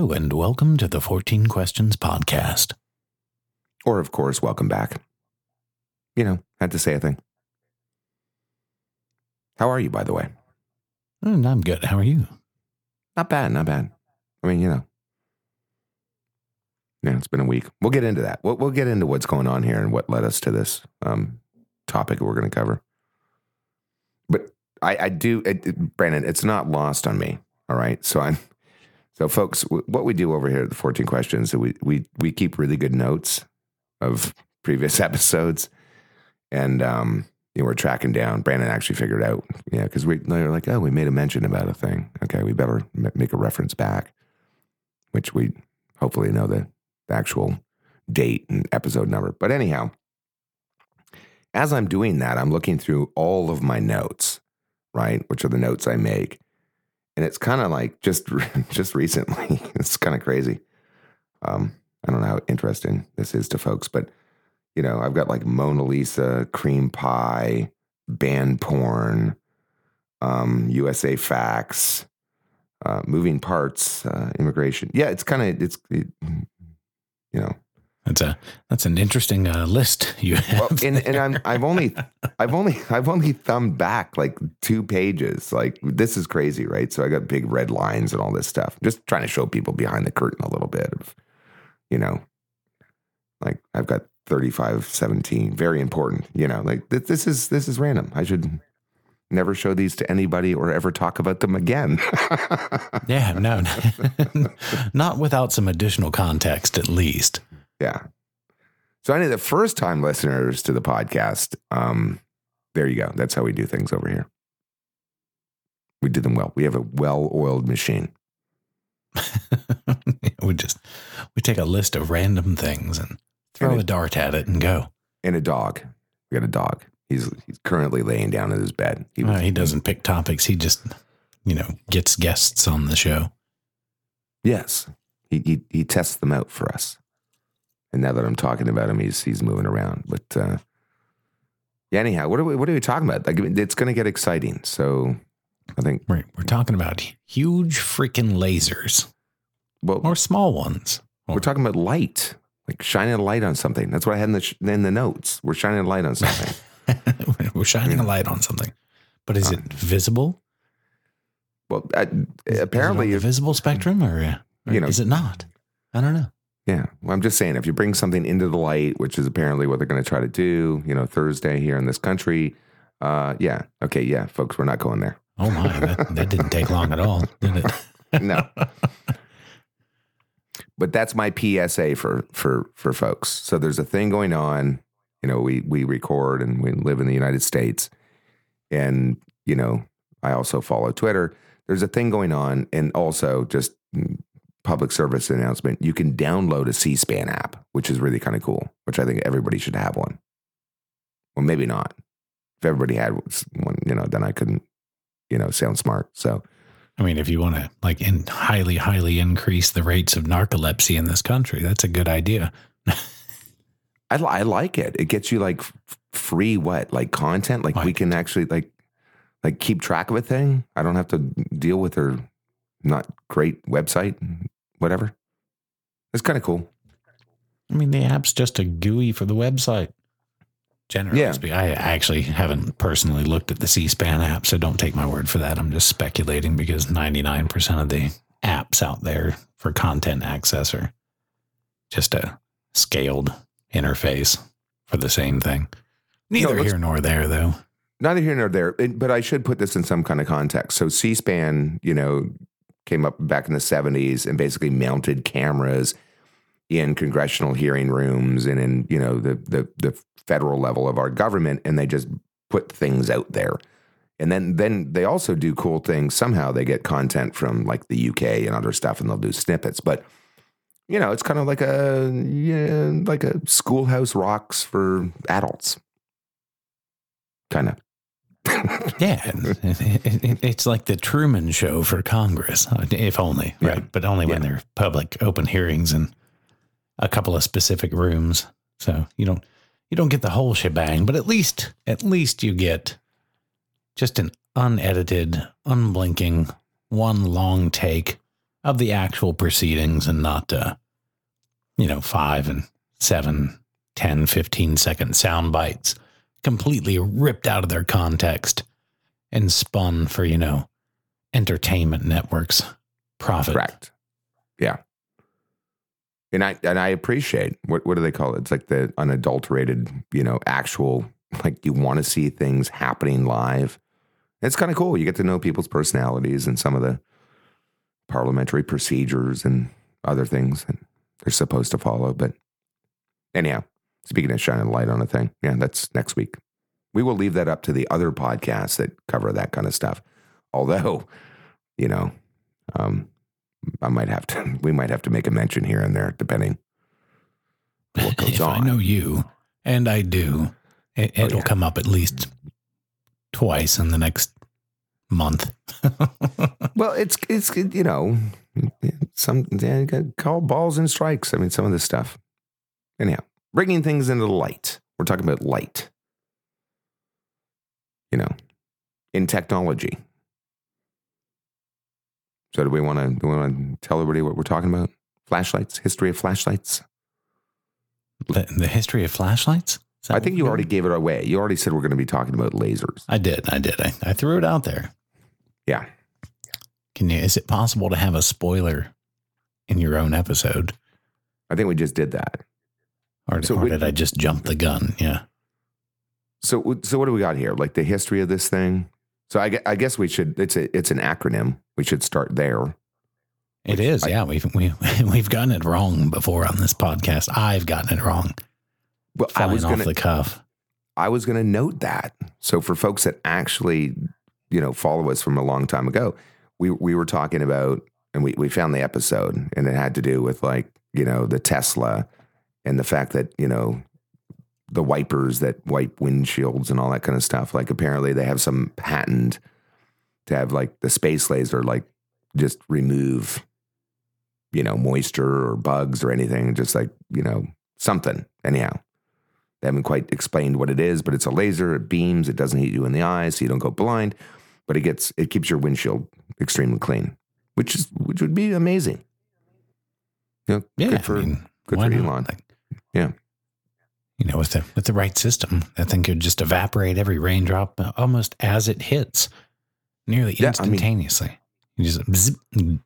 Hello, and welcome to the 14 Questions Podcast. Or, of course, welcome back. You know, had to say a thing. How are you, by the way? And I'm good. How are you? Not bad, not bad. I mean, you know. Yeah, it's been a week. We'll get into that. We'll, we'll get into what's going on here and what led us to this um, topic we're going to cover. But I, I do, it, it- Brandon, it's not lost on me. All right. So I'm, so folks, what we do over here at the 14 questions, we, we, we keep really good notes of previous episodes. And, um, you know, we're tracking down. Brandon actually figured out, yeah, because we they're like, oh, we made a mention about a thing. Okay, we better m- make a reference back, which we hopefully know the, the actual date and episode number. But anyhow, as I'm doing that, I'm looking through all of my notes, right, which are the notes I make, and it's kind of like just just recently, it's kind of crazy. Um, I don't know how interesting this is to folks, but you know, I've got like Mona Lisa, cream pie, band porn, um, USA facts, uh, moving parts, uh, immigration. Yeah, it's kind of it's it, you know. That's a that's an interesting uh, list you have. Well, and, and I'm I've only I've only I've only thumbed back like two pages. Like this is crazy, right? So I got big red lines and all this stuff. Just trying to show people behind the curtain a little bit of, you know, like I've got 35, 17, very important. You know, like th- this is this is random. I should never show these to anybody or ever talk about them again. yeah, no, no. not without some additional context, at least. Yeah. So any of the first time listeners to the podcast, um, there you go. That's how we do things over here. We do them well. We have a well-oiled machine. we just we take a list of random things and throw And a it- dart at it and go. And a dog. We got a dog. He's he's currently laying down in his bed. He Uh, he doesn't pick topics. He just, you know, gets guests on the show. Yes. He, he he tests them out for us. And now that I'm talking about him, he's he's moving around. But uh, yeah, anyhow, what are we what are we talking about? Like it's going to get exciting. So I think Right. We're talking about huge freaking lasers well, or small ones. We're talking about light, like shining a light on something. That's what I had in the sh- in the notes. We're shining a light on something. We're shining a light on something. But is it visible? well, I, Is it apparently, on the visible spectrum, or, uh, or You know- is it not? I don't know. Yeah. Well, I'm just saying, if you bring something into the light, which is apparently what they're going to try to do, you know, Thursday here in this country. Uh, yeah. Okay. Yeah, folks, we're not going there. Oh my, that, that didn't take long at all, did it? No. but that's my PSA for for for folks. So there's a thing going on. You know, we we record and we live in the United States, and you know, I also follow Twitter. There's a thing going on, and also just mm, public service announcement. You can download a C-SPAN app, which is really kind of cool. Which I think everybody should have one. Well, maybe not. If everybody had one, you know, then I couldn't, you know, sound smart. So I mean, if you want to like in highly, highly increase the rates of narcolepsy in this country, that's a good idea. I, I like it. It gets you like f- free what like content. Like we can actually like like keep track of a thing. I don't have to deal with their not great website, whatever. It's kind of cool. I mean, the app's just a GUI for the website. Generally Yeah. speaking, I actually haven't personally looked at the C-SPAN app, so don't take my word for that. I'm just speculating because 99% of the apps out there for content access are just a scaled interface for the same thing. Neither let's- here nor there, though. Neither here nor there. But I should put this in some kind of context. So C-SPAN, you know, came up back in the seventies and basically mounted cameras in congressional hearing rooms and in you know the the the federal level of our government, and they just put things out there. And then then they also do cool things. Somehow they get content from like the UK and other stuff, and they'll do snippets. But you know, it's kind of like a yeah, like a schoolhouse rocks for adults, kind of. Yeah, it- it- it- it's like the Truman Show for Congress, if only, Yeah. right? But only when Yeah. they're public, open hearings in a couple of specific rooms. So you don't you don't get the whole shebang, but at least at least you get just an unedited, unblinking, one long take of the actual proceedings and not, uh, you know, five and seven, 10, 15 second sound bites completely ripped out of their context and spun for, you know, entertainment networks profit. Correct. Yeah. And I and I appreciate what what do they call it? It's like the unadulterated, you know, actual like you want to see things happening live. It's kind of cool. You get to know people's personalities and some of the parliamentary procedures and other things that they're supposed to follow. But anyhow, speaking of shining light on a thing, yeah, that's next week. We will leave that up to the other podcasts that cover that kind of stuff. Although, you know, um, I might have to. We might have to make a mention here and there, depending what goes if on. I know you, and I do, it, Oh, it'll yeah. come up at least twice in the next month. Well, it's it's you know some yeah, call balls and strikes. I mean, some of this stuff. Anyhow, bringing things into the light. We're talking about light. You know, in technology. So, do we want to do we want to tell everybody what we're talking about? Flashlights, history of flashlights. the, the history of flashlights? I think you already gave it away. You already said we're going to be talking about lasers. I did. I did. I, I threw it out there. Yeah. Can you? Is it possible to have a spoiler in your own episode, I think we just did that. Or, So or did I just jump the gun? Yeah. So, so what do we got here? Like the history of this thing. So I, I guess we should. It's a it's an acronym. We should start there. It is. I- yeah. We've we, we've gotten it wrong before on this podcast. I've gotten it wrong. Well, I was off gonna the cuff. I was gonna note that. So for folks that actually, you know, follow us from a long time ago, we we were talking about, and we we found the episode, and it had to do with like you know the Tesla, and the fact that you know the wipers that wipe windshields and all that kind of stuff. Like apparently they have some patent to have like the space laser like just remove you know moisture or bugs or anything just like you know something anyhow they haven't quite explained what it is but it's a laser it beams it doesn't hit you in the eyes so you don't go blind but it gets it keeps your windshield extremely clean which is which would be amazing you know, Yeah, good for I mean, good for not? Elon. Like, Yeah. you know, with the with the right system, that thing could just evaporate every raindrop uh, almost as it hits, nearly Yeah, I mean- instantaneously. you just zip,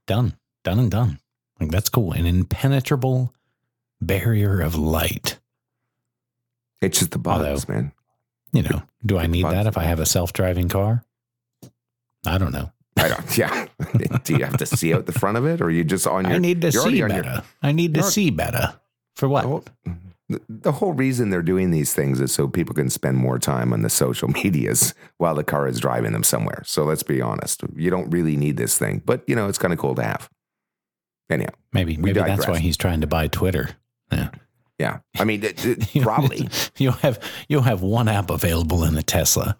done, done and done. Like that's cool. An impenetrable barrier of light. it's just the bugs Although- man You know, do I need that if I have a self driving car? I don't know. I don't yeah do you have to see out the front of it or you just on your I need to see on your- better. I need to see better. For what? The whole, the, the whole reason they're doing these things is so people can spend more time on the social medias while the car is driving them somewhere. So let's be honest. You don't really need this thing, but you know, it's kind of cool to have. Anyhow, Maybe maybe that's why he's trying to buy Twitter. Yeah. yeah. I mean, it, it- probably. you'll have you'll have one app available in the Tesla.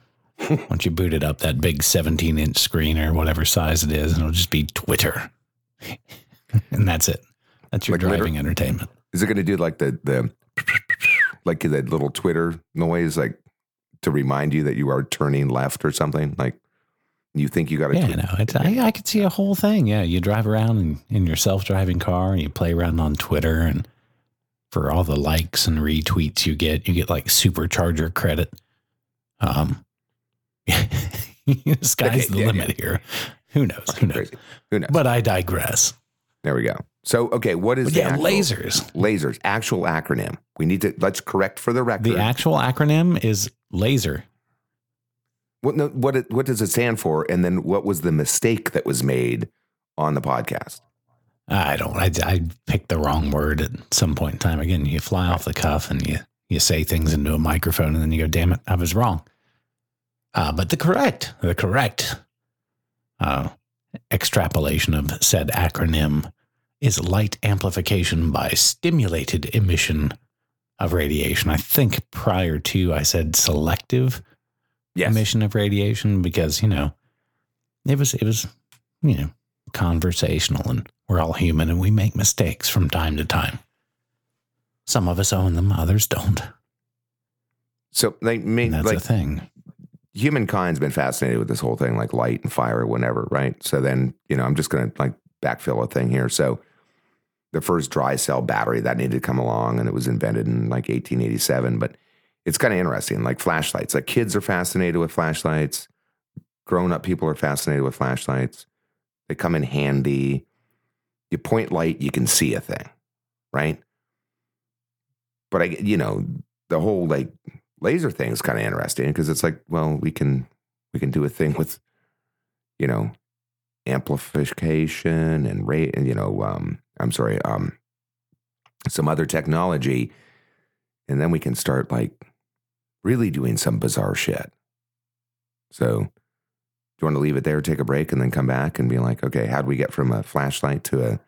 Once you boot it up, that big 17 inch screen or whatever size it is, and it'll just be Twitter, and that's it. That's your Like driving entertainment. Is it going to do like the, the, like that little Twitter noise, like to remind you that you are turning left or something? Like you think you got to Yeah, tweet. no, it's, I, I could see a whole thing. Yeah, you drive around in, in your self driving car, and you play around on Twitter, and for all the likes and retweets you get, you get like supercharger credit. Um, sky's Okay, the yeah, limit here. Who knows? Who knows? Who knows? But I digress. there we go. So, okay. What is yeah, actual- lasers. lasers, actual acronym. We need to, let's correct for the record. The actual acronym is laser. What no, what it, what does it stand for? And then what was the mistake that was made on the podcast? I don't. I, I picked the wrong word at some point in time. Again, you fly off the cuff and you you say things into a microphone, and then you go, "Damn it, I was wrong." Uh, but the correct, the correct uh, extrapolation of said acronym is light amplification by stimulated emission of radiation. I think prior to I said selective emission of radiation because you know it was it was you know conversational and we're all human and we make mistakes from time to time some of us own them others don't So they mean and that's like a thing humankind's been fascinated with this whole thing, like light and fire, whatever, right? So then you know, I'm just gonna like backfill a thing here. So the first dry cell battery that needed to come along, and it was invented in like 1887. But it's kind of interesting, like flashlights. Like kids are fascinated with flashlights. Grown up people are fascinated with flashlights. They come in handy. You point light, you can see a thing, right? But I, you know, the whole like laser thing is kind of interesting because it's like, well, we can we can do a thing with, you know, amplification and rate, and you know, um, I'm sorry, um, some other technology, and then we can start like really doing some bizarre shit. So, do you want to leave it there, take a break, and then come back and be like, okay, how do we get from a flashlight to a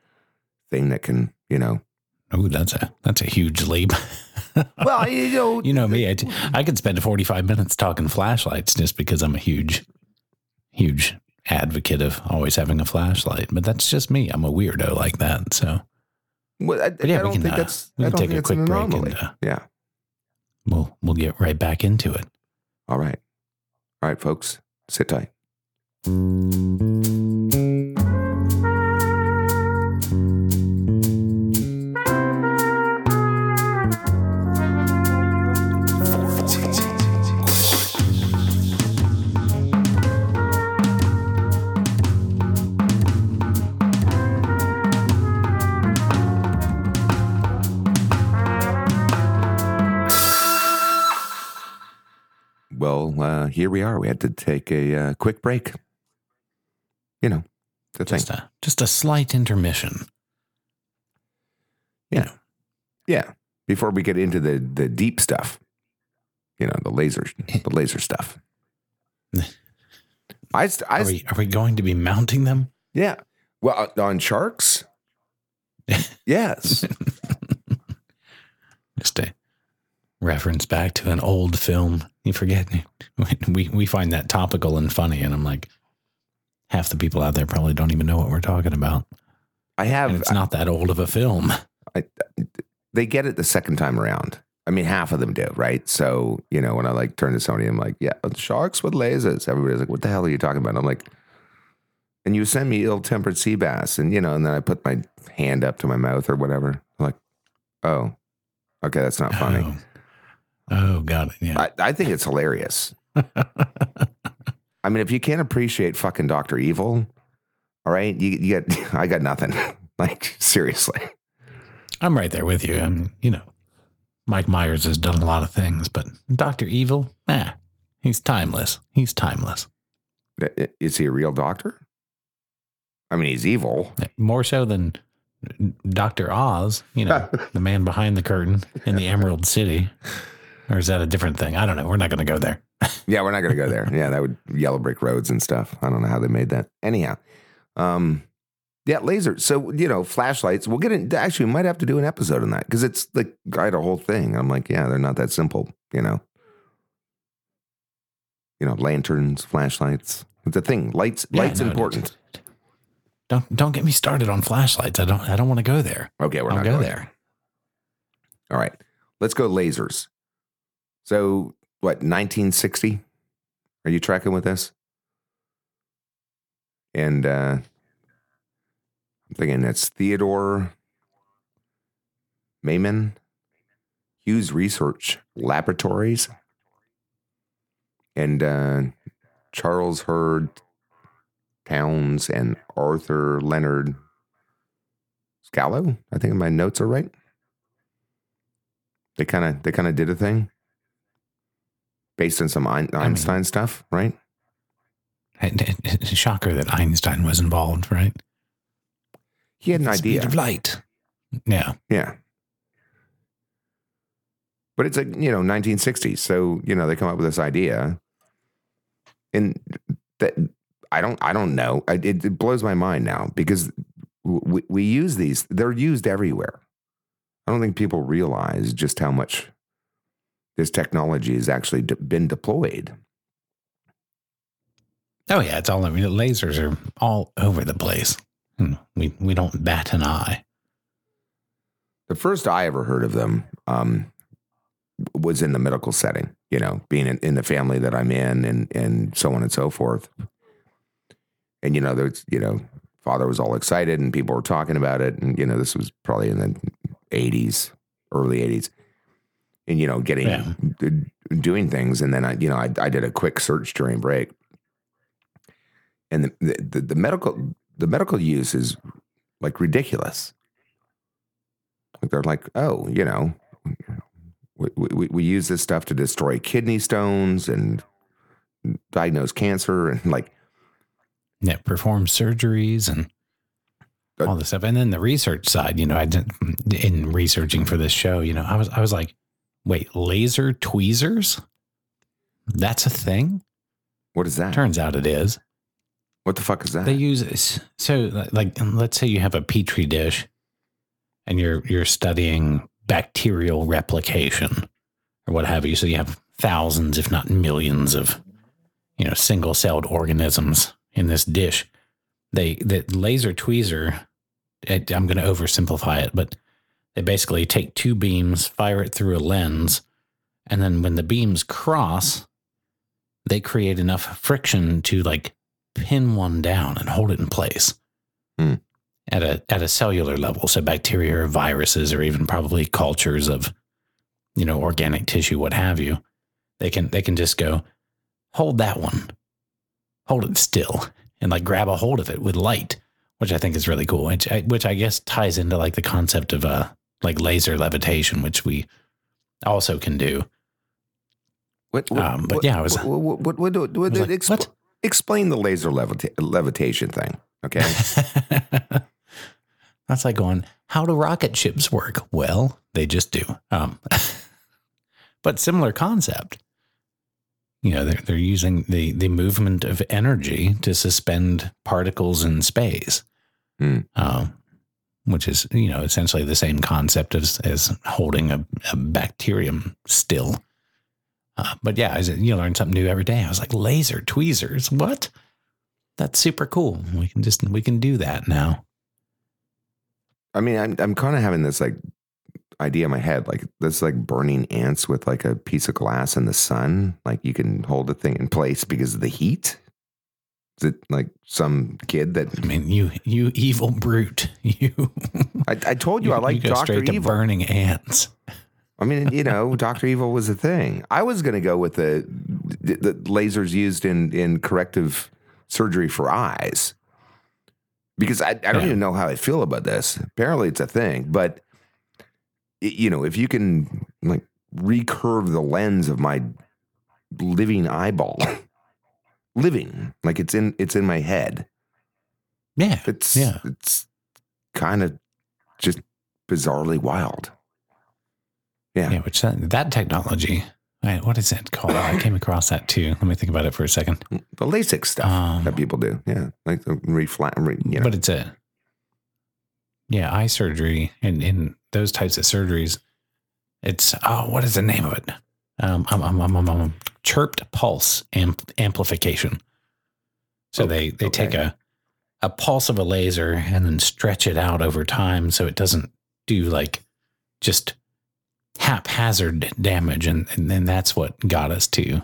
thing that can, you know? Oh, that's a that's a huge leap. Well, you know, you know me. I, I could spend 45 minutes talking flashlights just because I'm a huge, huge advocate of always having a flashlight. But that's just me. I'm a weirdo like that. So well, I, But yeah, I we can, think uh, that's. we can take think a it's an quick break anomaly. and, uh, yeah. we'll we'll get right back into it. All right. All right, folks, sit tight. Here we are. We had to take a uh, quick break. You know, the thing. Just a just a slight intermission. Yeah. Yeah. Before we get into the the deep stuff, you know, the laser the laser stuff. I, st- I Are we are we going to be mounting them? yeah. Well, uh, on sharks. yes. Just a reference back to an old film. You forget we we find that topical and funny, and I'm like, half the people out there probably don't even know what we're talking about, I and have. it's not that old of a film. I, they get it the second time around. I mean, half of them do, right? So, you know, when I like turn to Sony, I'm like, yeah, sharks with lasers. Everybody's like, what the hell are you talking about? And I'm like, and you send me ill tempered sea bass. And, you know, and then I put my hand up to my mouth or whatever. I'm like, oh, okay, that's not funny. Oh, oh got it. Yeah. I, I think it's hilarious. I mean, if you can't appreciate fucking Dr. Evil, all right, you, you get, I got nothing. like, seriously. I'm right there with you. And you know, Mike Myers has done a lot of things, but Doctor Evil, nah, he's timeless. He's timeless. Is he a real doctor? I mean, he's evil. More so than Doctor Oz. You know, the man behind the curtain in the Emerald City. Or is that a different thing? I don't know. We're not going to go there. Yeah, we're not going to go there. Yeah, that would yellow brick roads and stuff. I don't know how they made that. Anyhow, um, yeah, lasers. So you know, flashlights. We'll get in. Actually, we might have to do an episode on that because it's like I had a whole thing. I'm like, yeah, they're not that simple. You know, you know, lanterns, flashlights. It's a thing. Lights. Yeah, lights no, important. Don't don't get me started on flashlights. I don't I don't want to go there. Okay, we're I'll not go going there. All right, let's go lasers. So what? 1960. Are you tracking with this? And uh, I'm thinking it's Theodore Maiman, Hughes Research Laboratories, and uh, Charles Hard Townes and Arthur Leonard Schawlow. I think my notes are right. They kind of they kind of did a thing based on some Ein- Einstein stuff, right? Shocker that Einstein was involved, right? He had an The speed idea. of light. Yeah. Yeah. But it's like, you know, 1960s. So, you know, they come up with this idea. And that I don't I don't know. I, it, it blows my mind now because we, we use these. They're used everywhere. I don't think people realize just how much this technology has actually de- been deployed. Oh yeah, it's all I mean, lasers are all over the place. Hmm, We we don't bat an eye. The first I ever heard of them um, was in the medical setting, you know, being in, in the family that I'm in and, and so on and so forth. And, you know, there's, you know, father was all excited and people were talking about it. And, you know, this was probably in the 80s, early 80s. And, you know, getting, Yeah. doing things. And then I, you know, I, I did a quick search during break. And the, the, the, the medical, the medical use is like ridiculous. Like they're like, oh, you know, we, we, we use this stuff to destroy kidney stones and diagnose cancer and like Yeah, perform surgeries and all this stuff. And then the research side, you know, I did in researching for this show, you know, I was I was like, wait, laser tweezers? That's a thing? what is that? Turns out it is. What the fuck is that? They use so like let's say you have a petri dish and you're you're studying bacterial replication or what have you. So you have thousands, if not millions, of you know single-celled organisms in this dish. They the laser tweezer. It, I'm going to oversimplify it, but they basically take two beams, fire it through a lens, and then when the beams cross, they create enough friction to like pin one down and hold it in place Hmm. at a at a cellular level. So bacteria or viruses or even probably cultures of you know organic tissue, what have you. They can they can just go hold that one, hold it still, and like grab a hold of it with light, which I think is really cool. Which I, which I guess ties into like the concept of uh like laser levitation, which we also can do. what, um, but yeah, I was- What, what, what, what, what, what, like, exp- what? Explain the laser levita- levitation thing. Okay. That's like going, how do rocket ships work? Well, they just do. Um, but similar concept. You know, they're, they're using the, the movement of energy to suspend particles in space, Hmm. um, which is, you know, essentially the same concept as, as holding a, a bacterium still. Uh, but yeah, as you learn something new every day. I was like, laser tweezers, what? That's super cool. We can just we can do that now. I mean, I'm, I'm kind of having this like idea in my head, like this like burning ants with like a piece of glass in the sun. Like you can hold the thing in place because of the heat. Is it like some kid that I mean, you you evil brute. You I, I told you, I like Doctor Evil. burning ants. I mean, you know, Doctor Evil was a thing. I was going to go with the, the the lasers used in in corrective surgery for eyes because I, I don't Yeah. even know how I feel about this. Apparently, it's a thing, but you know, if you can like recurve the lens of my living eyeball, living like it's in it's in my head. Yeah, It's Yeah. it's kind of just bizarrely wild. Yeah. yeah. Which that, that technology. Right, what is it called? I came across that too. Let me think about it for a second. the LASIK stuff Um, that people do. Yeah, like the reflat. Re, you know, But it's a yeah eye surgery and in those types of surgeries. It's oh, what is the name of it? Um, um, um, um, um, um, chirped pulse amp- amplification. So Okay, they they take a a pulse of a laser and then stretch it out over time so it doesn't do like just haphazard damage and and then that's what got us to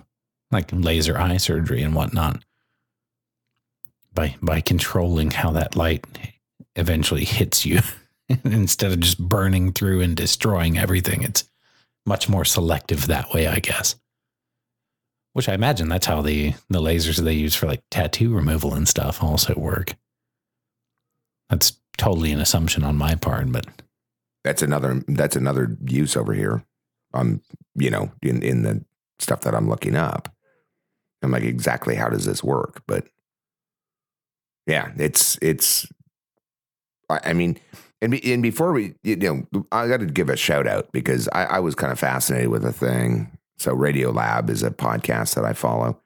like laser eye surgery and whatnot. By by controlling how that light eventually hits you instead of just burning through and destroying everything. It's much more selective that way i guess which i imagine that's how the the lasers they use for like tattoo removal and stuff also work that's totally an assumption on my part but that's another that's another use over here. Um, you know, in in the stuff that I'm looking up, I'm like, exactly how does this work? But yeah, it's it's. I, mean, and and before we, you know, I got to give a shout out because I, I was kind of fascinated with the thing. So, Radiolab is a podcast that I follow.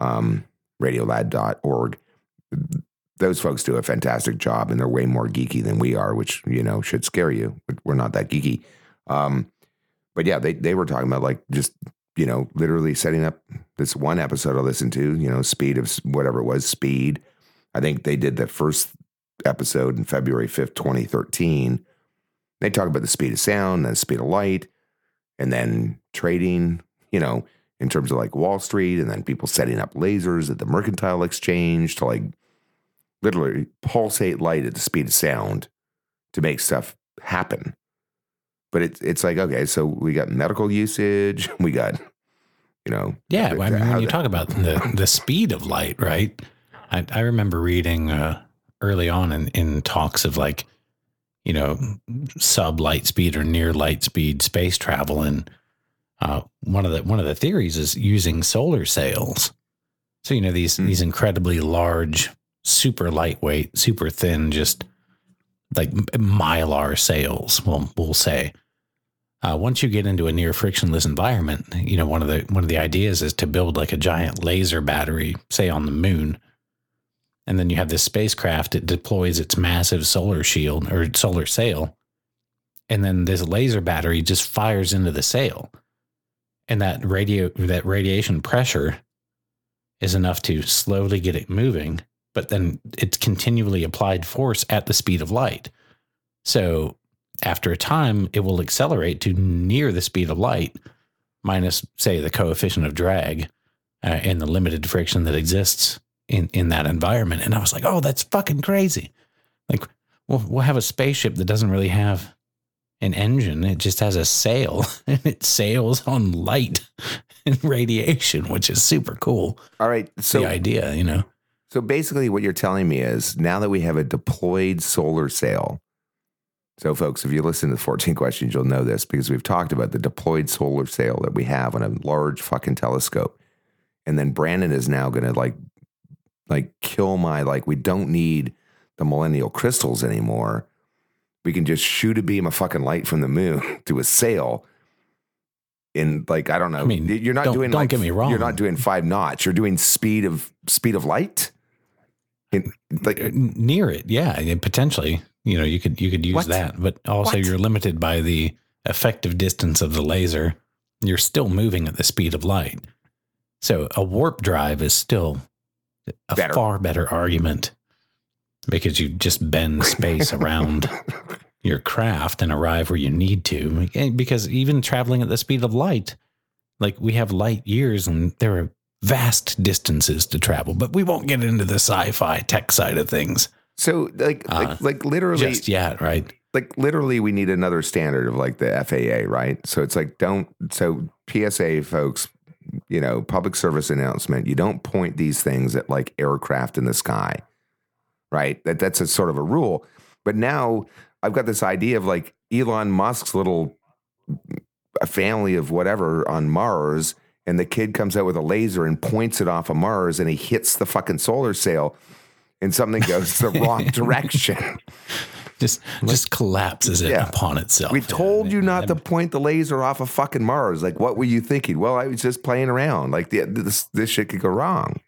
Um, radiolab.org. Those folks do a fantastic job and they're way more geeky than we are, which, you know, should scare you. But we're not that geeky. Um, but yeah, they, they were talking about like just, you know, literally setting up this one episode I listened to, you know, speed of whatever it was, speed. I think they did the first episode in February 5th, 2013. They talk about the speed of sound, and the speed of light, and then trading, you know, in terms of like Wall Street, and then people setting up lasers at the mercantile exchange to like literally pulsate light at the speed of sound to make stuff happen. But it's it's like okay, so we got medical usage, we got you know Yeah, the- I mean, when you the- talk about the the speed of light, right? I, I remember reading uh, early on in, in talks of like, you know, sub light speed or near light speed space travel, and uh, one of the one of the theories is using solar sails. So you know these Hmm. these incredibly large, super lightweight, super thin, just like mylar sails. We'll we'll say. Uh, once you get into a near frictionless environment, you know one of the one of the ideas is to build like a giant laser battery, say on the moon, and then you have this spacecraft. It deploys its massive solar shield or solar sail, and then this laser battery just fires into the sail, and that radio that radiation pressure is enough to slowly get it moving, but then it's continually applied force at the speed of light. So after a time, it will accelerate to near the speed of light, minus, say, the coefficient of drag uh, and the limited friction that exists in, in that environment. And I was like, oh, that's fucking crazy. Like, we'll, we'll have a spaceship that doesn't really have an engine, it just has a sail and it sails on light and radiation, which is super cool. all right. So the idea, you know. So basically, what you're telling me is now that we have a deployed solar sail. So, folks, if you listen to the 14 questions, you'll know this because we've talked about the deployed solar sail that we have on a large fucking telescope. And then Brandon is now going to like, like kill my, like, we don't need the millennial crystals anymore. We can just shoot a beam of fucking light from the moon to a sail. In like, I don't know. I mean, you're not doing don't like, get me wrong. You're not doing five knots. You're doing speed of speed of light. In, like near it yeah and potentially you know you could you could use What? that but also What? you're limited by the effective distance of the laser you're still moving at the speed of light so a warp drive is still a Better. far better argument because you just bend space around your craft and arrive where you need to because even traveling at the speed of light like we have light years and there are vast distances to travel but we won't get into the sci-fi tech side of things So like Uh, like, like literally just yet, right? like literally we need another standard of like the FAA, right? So it's like don't so PSA folks, you know, public service announcement, you don't point these things at like aircraft in the sky. Right? That that's a sort of a rule. But now I've got this idea of like Elon Musk's little a family of whatever on Mars and the kid comes out with a laser and points it off of Mars and he hits the fucking solar sail and something goes the wrong direction. Just just collapses it Yeah. upon itself. We told you not to point the laser off of fucking Mars. Like, what were you thinking? Well, I was just playing around. Like, the, this this shit could go wrong.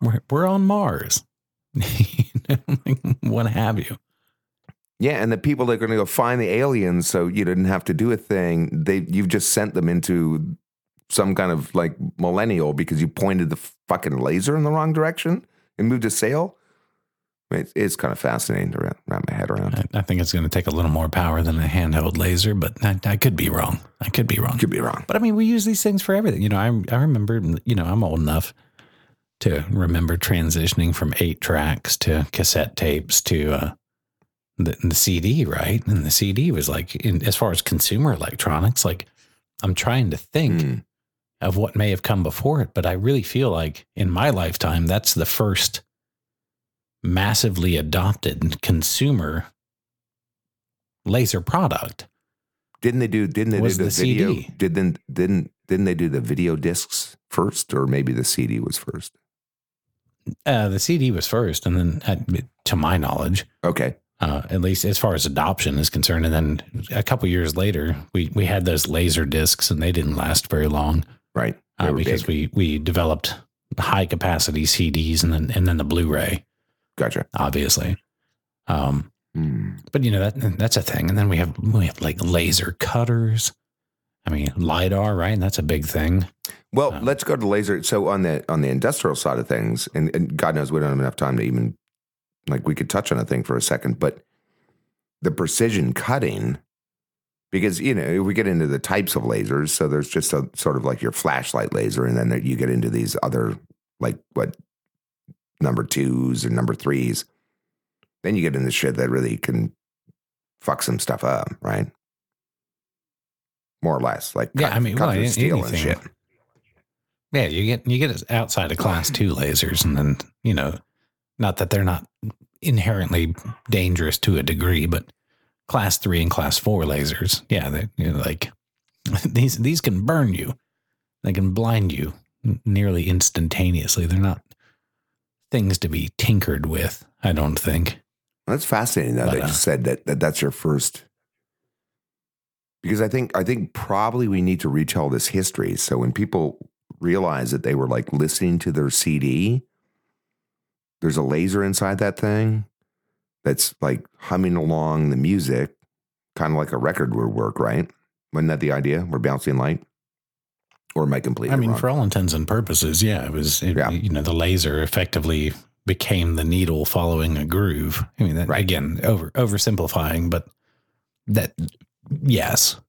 We're, we're on Mars. Like, what have you? Yeah, and the people that are going to go find the aliens, so you didn't have to do a thing. They you've just sent them into some kind of like millennial because you pointed the fucking laser in the wrong direction and moved a sail. It's, it's kind of fascinating to wrap, wrap my head around. I, I think it's going to take a little more power than a handheld laser, but I, I could be wrong. I could be wrong. Could be wrong. But I mean, we use these things for everything. You know, I I remember. You know, I'm old enough to remember transitioning from eight tracks to cassette tapes to uh, the the CD, right? And the CD was like, in, as far as consumer electronics, like I'm trying to think Hmm. of what may have come before it, but I really feel like in my lifetime, that's the first massively adopted consumer laser product. Didn't they do? Didn't they do the, the video? CD. Didn't didn't didn't they do the video discs first, or maybe the CD was first? Uh, the CD was first, and then, uh, to my knowledge, Okay, uh, at least as far as adoption is concerned. And then a couple years later, we we had those laser discs, and they didn't last very long right. Uh, because big. we we developed high capacity CDs, and then and then the Blu-ray, gotcha. obviously. Um, Hmm. but you know that that's a thing, and then we have we have like laser cutters. I mean, lidar, right? And That's a big thing. Well, Um, let's go to laser. So on the on the industrial side of things, and, and God knows we don't have enough time to even like we could touch on a thing for a second, but the precision cutting, because you know we get into the types of lasers. So there's just a sort of like your flashlight laser, and then you get into these other like what number twos or number threes. Then you get into shit that really can fuck some stuff up, right? More or less, like Yeah, cut- I mean, cut well, through an- steel and shit. Yeah, you get you get outside of class two lasers, and then you know, not that they're not inherently dangerous to a degree, but class three and class four lasers, yeah, they you know, like these these can burn you, they can blind you nearly instantaneously. They're not things to be tinkered with. I don't think. That's fascinating though But, that uh, you said that, that that's your first because I think I think probably we need to retell this history. So when people realize that they were like listening to their CD, there's a laser inside that thing that's like humming along the music, kind of like a record would work, right? Wasn't that the idea? We're bouncing light, or am I completely I mean, wrong? for all intents and purposes, yeah, it was. It, Yeah. You know, the laser effectively became the needle following a groove. I mean, that, Right. again, over oversimplifying, but that yes,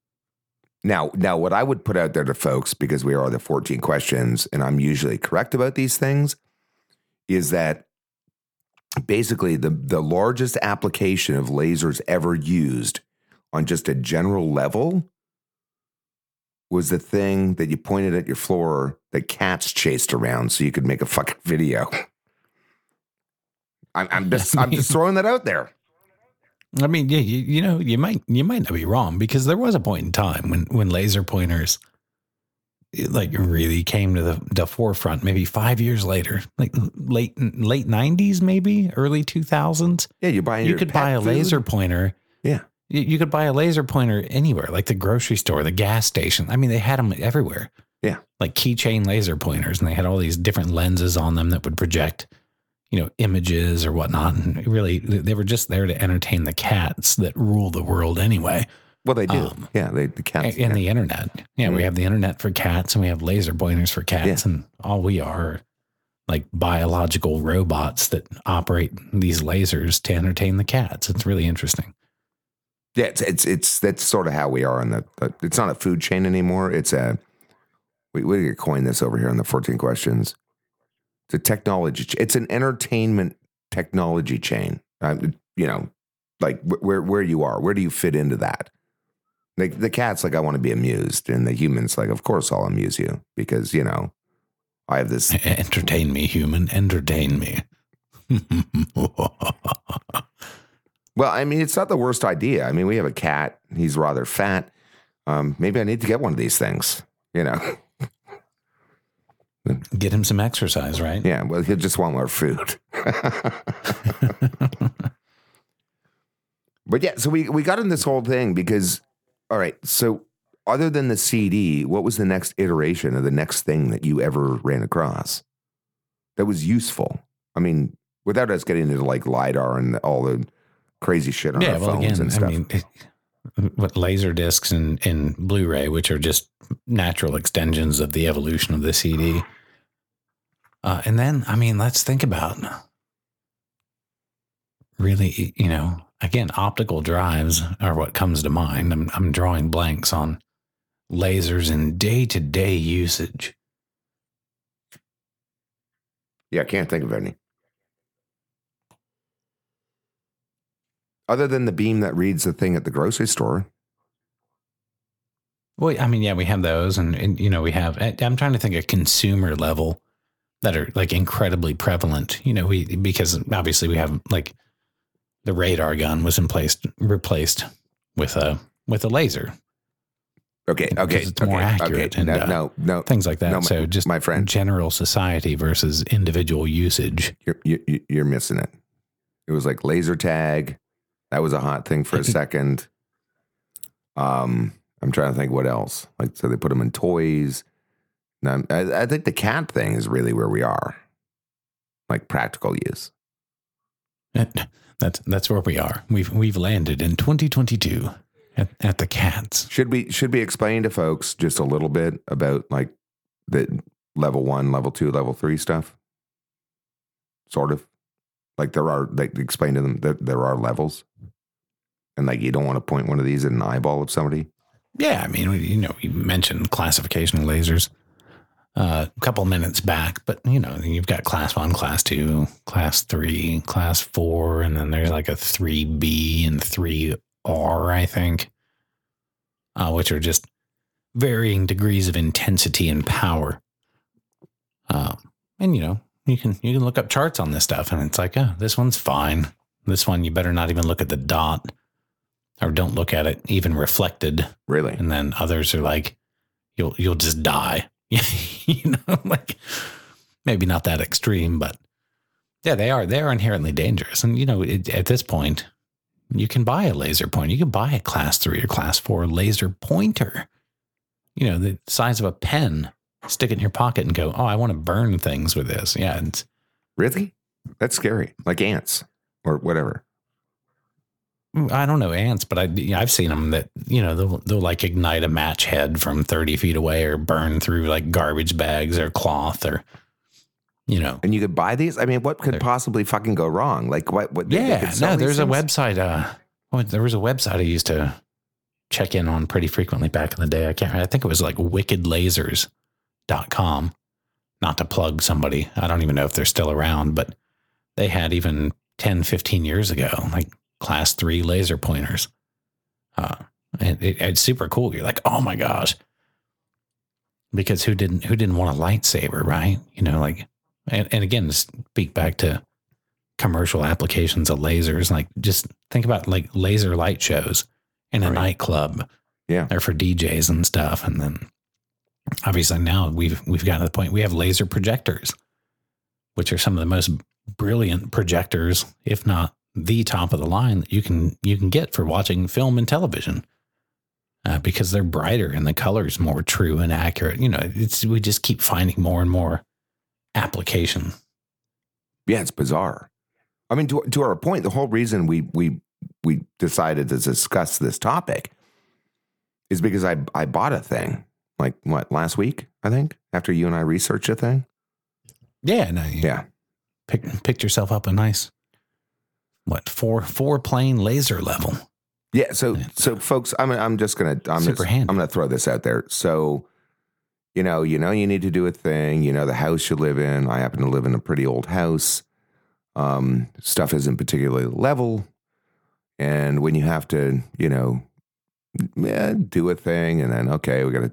Now, now, what I would put out there to folks, because we are the 14 questions, and I'm usually correct about these things, is that basically the, the largest application of lasers ever used on just a general level was the thing that you pointed at your floor that cats chased around so you could make a fucking video. I'm, I'm just I'm just throwing that out there. I mean, yeah, you, you know, you might you might not be wrong because there was a point in time when when laser pointers like really came to the, the forefront. Maybe five years later, like late late nineties, maybe early two thousands. Yeah, you buy You could buy a food. laser pointer. Yeah. You, you could buy a laser pointer anywhere, like the grocery store, the gas station. I mean, they had them everywhere. Yeah. Like keychain laser pointers, and they had all these different lenses on them that would project, you know, images or whatnot. And really, they were just there to entertain the cats that rule the world anyway. Well, they do. Um, yeah, they the cats. and yeah. the internet. Yeah, we Mhm. have the internet for cats and we have laser pointers for cats, and all we are like biological robots that operate these lasers to entertain the cats. It's really interesting. Yeah, it's it's it's that's sort of how we are on the. the it's not a food chain anymore. It's a we we could coin this over here on the fourteen questions. It's a technology. It's an entertainment technology chain. Uh, you know, like where where you are. Where do you fit into that? Like the cat's like I want to be amused, and the human's like, of course I'll amuse you because you know I have this. Entertain me, human. Entertain me. Well, I mean, it's not the worst idea. I mean, we have a cat. He's rather fat. Um, maybe I need to get one of these things. You know. Get him some exercise, right? Yeah, well, he'll just want more food. but yeah, so we, we got in this whole thing because, all right, so other than the CD, what was the next iteration of the next thing that you ever ran across that was useful? I mean, without us getting into like LiDAR and all the crazy shit on yeah, our well, phones again, and I mean, it- what laser discs and, and Blu-ray, which are just natural extensions of the evolution of the CD. Uh, and then, I mean, let's think about really, you know, again, optical drives are what comes to mind. I'm, I'm drawing blanks on lasers in day-to-day usage. yeah, I can't think of any. Other than the beam that reads the thing at the grocery store. Well, I mean, yeah, we have those, and, and you know, we have. I'm trying to think of consumer level that are like incredibly prevalent. You know, we because obviously we have like the radar gun was in place replaced with a with a laser, Okay, okay, it's okay, more accurate okay. and, no, uh, no, no, things like that. No, my- so just my friend. general society versus individual usage. You're, you, you're missing it. It was like laser tag. That was a hot thing for a second. Um, I'm trying to think what else. Like, so they put them in toys. Now, I, I think the cat thing is really where we are, like practical use. That's that's where we are. We've we've landed in 2022 at, at the cats. Should we should we explain to folks just a little bit about like the level one, level two, level three stuff? Sort of like there are like explain to them that there are levels, and like you don't want to point one of these at an eyeball of somebody. Yeah, I mean, you know, you mentioned classification lasers. uh, a couple minutes back, but you know, you've got class one, class two, class three, class four, and then there's like a 3B and 3R, I think, uh, which are just varying degrees of intensity and power. Uh, and you know, you can you can look up charts on this stuff, and it's like, oh, this one's fine. This one, you better not even look at the dot, or don't look at it even reflected. Really? And then others are like, you'll you'll just die. you know, like maybe not that extreme, but yeah, they are they are inherently dangerous. And you know, it, at this point, you can buy a laser pointer. You can buy a class three or class four laser pointer. You know, the size of a pen. Stick it in your pocket and go, oh, I want to burn things with this. Yeah, it's Really? That's scary. Like ants or whatever. I don't know ants, but I I've seen them that you know they'll they'll like ignite a match head from thirty feet away or burn through like garbage bags or cloth or you know. And you could buy these? I mean, what could possibly fucking go wrong? Like what what Yeah, no, there's a website. Uh, oh, there was a website I used to check in on pretty frequently back in the day. I can't. I think it was like wickedlasers.com. Not to plug somebody. I don't even know if they're still around, but they had even 10, 15 years ago, like class three laser pointers. Uh, and it, it's super cool. You're like, oh my gosh. Because who didn't who didn't want a lightsaber, right? You know, like and, and again, speak back to commercial applications of lasers. Like just think about like laser light shows in a Right. nightclub. Yeah. They're for DJs and stuff. And then obviously now we've we've gotten to the point we have laser projectors, which are some of the most brilliant projectors, if not the top of the line that you can you can get for watching film and television. Uh, because they're brighter and the colors more true and accurate. You know, it's we just keep finding more and more application. Yeah, it's bizarre. I mean, to, to our point, the whole reason we we we decided to discuss this topic is because I I bought a thing like what last week I think after you and I researched a thing. Yeah, no, Yeah, pick, picked yourself up a nice what four four plane laser level. yeah. So so folks, I'm I'm just gonna I'm Super just, handy. I'm gonna throw this out there. So you know you know you need to do a thing. You know the house you live in. I happen to live in a pretty old house. Um, stuff isn't particularly level, and when you have to you know yeah, do a thing and then okay we got to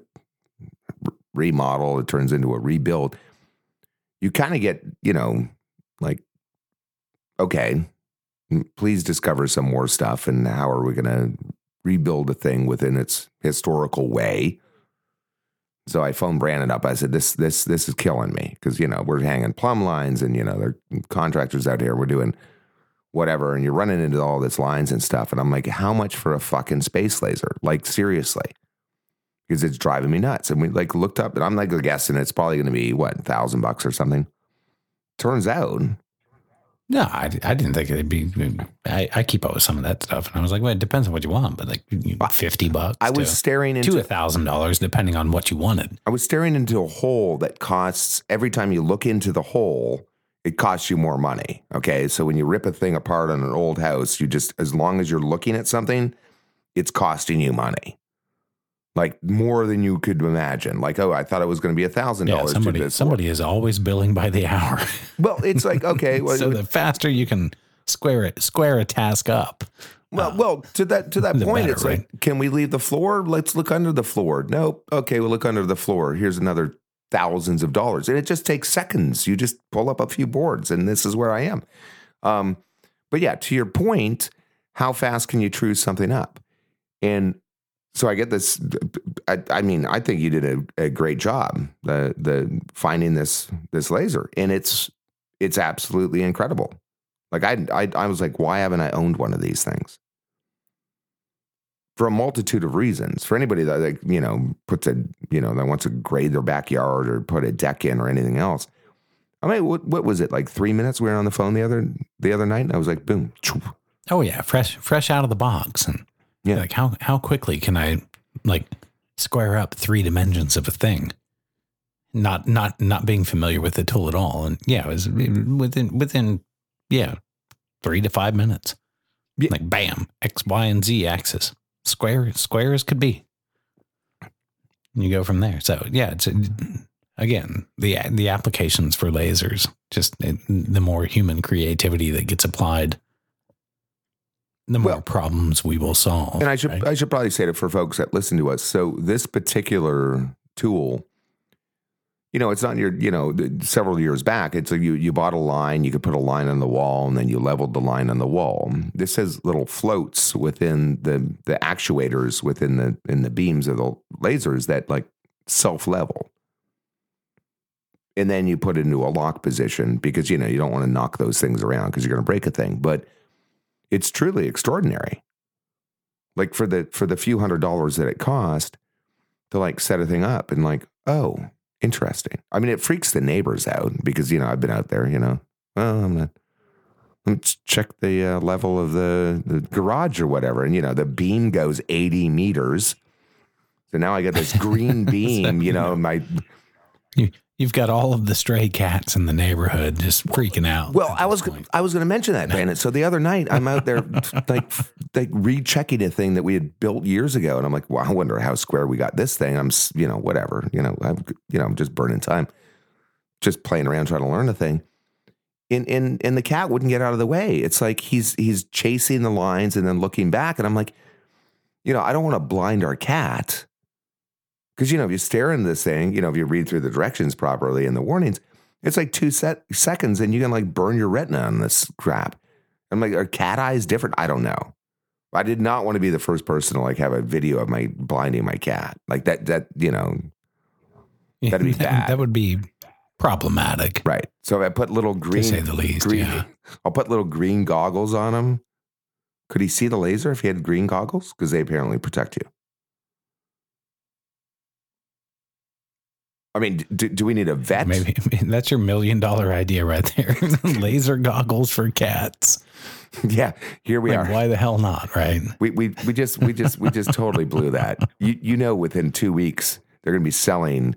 remodel it turns into a rebuild you kind of get you know like okay please discover some more stuff and how are we going to rebuild a thing within its historical way so i phoned brandon up i said this this this is killing me because you know we're hanging plumb lines and you know there are contractors out here we're doing whatever, and you're running into all this lines and stuff. And I'm like, how much for a fucking space laser? Like, seriously. Because it's driving me nuts. And we like looked up, and I'm like guessing it's probably going to be what, thousand bucks or something. Turns out, No, I, I didn't think it'd be. I, I keep up with some of that stuff, and I was like, well, it depends on what you want, but like fifty bucks. I was to, staring into a thousand dollars, depending on what you wanted. I was staring into a hole that costs every time you look into the hole, it costs you more money. Okay. So when you rip a thing apart on an old house, you just, as long as you're looking at something, it's costing you money. Like more than you could imagine. Like, oh, I thought it was going to be a thousand dollars. somebody somebody is always billing by the hour. Well, it's like, okay, well, so the faster you can square it, square a task up. Well, well, to that to that point, better, it's like, can we leave the floor? Let's look under the floor. Nope. Okay, we'll look under the floor. Here's another thousands of dollars, and it just takes seconds. You just pull up a few boards, and this is where I am. Um, but yeah, to your point, how fast can you true something up? And so I get this. I, I mean, I think you did a, a great job the the finding this this laser, and it's it's absolutely incredible. Like I, I I was like, why haven't I owned one of these things? For a multitude of reasons. For anybody that like you know puts a you know that wants to grade their backyard or put a deck in or anything else. I mean, what what was it like? Three minutes. We were on the phone the other the other night, and I was like, boom. Oh yeah, fresh fresh out of the box, and Yeah. like how how quickly can I like square up three dimensions of a thing? Not not not being familiar with the tool at all, and yeah, it was within within yeah three to five minutes. Yeah. Like bam, X, Y, and Z axis, square square as could be. And you go from there. So yeah, it's again, the the applications for lasers, just the more human creativity that gets applied, the more Well- problems we will solve. And I should right? I should probably say it for folks that listen to us. So this particular tool, you know, it's not your you know several years back. It's like you you bought a line, you could put a line on the wall, and then you leveled the line on the wall. This has little floats within the the actuators within the in the beams of the lasers that like self level. And then you put it into a lock position because you know you don't want to knock those things around because you're going to break a thing. But it's truly extraordinary. Like for the for the few hundred dollars that it cost to like set a thing up and like oh interesting. I mean it freaks the neighbors out because you know i've been out there you know. Well i'm gonna let's check the uh, level of the, the garage or whatever. And you know the beam goes 80 meters. So now i get this green beam you know my You've got all of the stray cats in the neighborhood just freaking out. Well, I was point. I was going to mention that, Brandon. So the other night, I'm out there like like rechecking a thing that we had built years ago, and I'm like, well, I wonder how square we got this thing. I'm you know whatever, you know, I'm you know I'm just burning time, just playing around trying to learn a thing. And and and the cat wouldn't get out of the way. It's like he's he's chasing the lines and then looking back, and I'm like, you know, I don't want to blind our cat. Because you know, if you stare into this thing, you know, if you read through the directions properly and the warnings, it's like two set seconds, and you can like burn your retina on this crap. I'm like, are cat eyes different? I don't know. I did not want to be the first person to like have a video of my blinding my cat. Like that. That you know, that'd be that, bad. That would be problematic, right? So if I put little green, to say the least. green. Yeah. I'll put little green goggles on him. Could he see the laser if he had green goggles? Because they apparently protect you. I mean, do, do we need a vet? Maybe I mean, that's your million dollar idea right there. Laser goggles for cats. yeah. Here we Like, are. Why the hell not? Right? We we we just we just we just totally blew that. You you know within 2 weeks they're going to be selling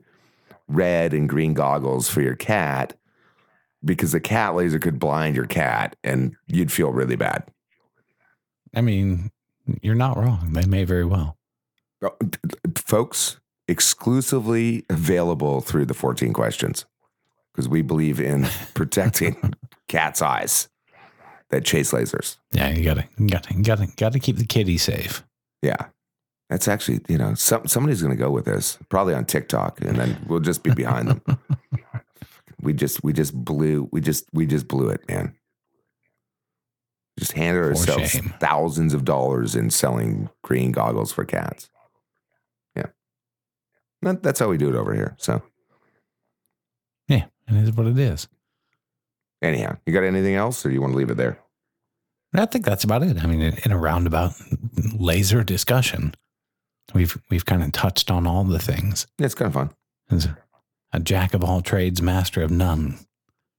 red and green goggles for your cat because the cat laser could blind your cat and you'd feel really bad. I mean, you're not wrong. They may very well. Oh, Folks, exclusively available through the 14 questions because we believe in protecting cat's eyes that chase lasers. Yeah, you gotta, you gotta, you gotta, gotta keep the kitty safe. Yeah. That's actually, you know, some, somebody's going to go with this, probably on TikTok, and then we'll just be behind them. we just, we just blew, we just, we just blew it, man. Just handed For ourselves shame. thousands of dollars in selling green goggles for cats. That, that's how we do it over here. So, Yeah, it is what it is. anyhow, you got anything else or do you want to leave it there? I think that's about it. I mean, in, a roundabout laser discussion, we've we've kind of touched on all the things. It's kind of fun. It's a, a jack of all trades, master of none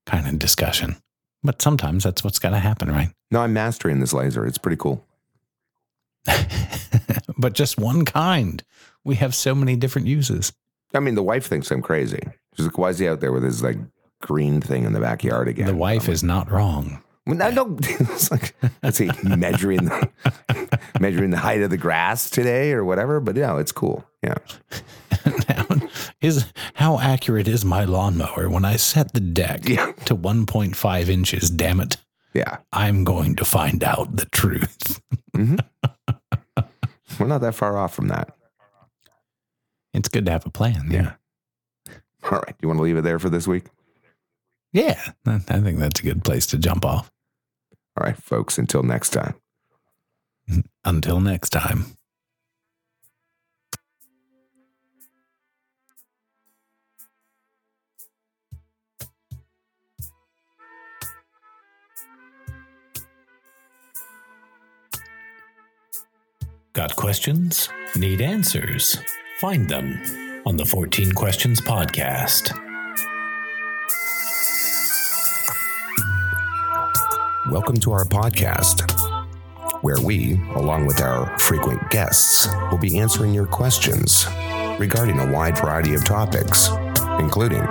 kind of discussion. But sometimes that's what's got to happen, right? No, I'm mastering this laser. It's pretty cool. but just one kind. We have so many different uses. I mean, the wife thinks I'm crazy. She's like, why is he out there with his like green thing in the backyard again? The wife is not wrong. Well, I don't. It's like let's see, measuring the measuring the height of the grass today or whatever. But yeah, it's cool. Yeah, now, is how accurate is my lawnmower when I set the deck Yeah. to 1.5 inches? Damn it. yeah. I'm going to find out the truth. Mm-hmm. We're not that far off from that. It's good to have a plan. Yeah. All right, you want to leave it there for this week? Yeah. I I think that's a good place to jump off. All right, folks. Until next time. Mm-hmm. Until next time. Got questions? Need answers? Find them on the 14 Questions Podcast. Welcome to our podcast, where we, along with our frequent guests, will be answering your questions regarding a wide variety of topics, including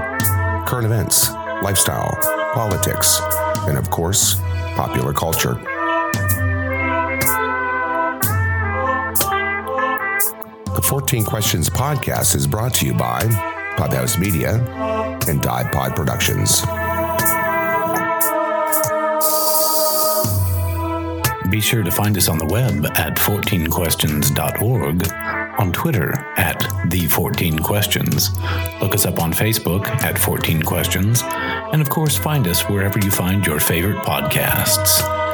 current events, lifestyle, politics, and of course, popular culture. 14 Questions podcast is brought to you by Clubhouse Media, and Dive Pod Productions. Be sure to find us on the web at 14questions.org, on Twitter at The14Questions. Look us up on Facebook at 14 Questions, and of course, find us wherever you find your favorite podcasts.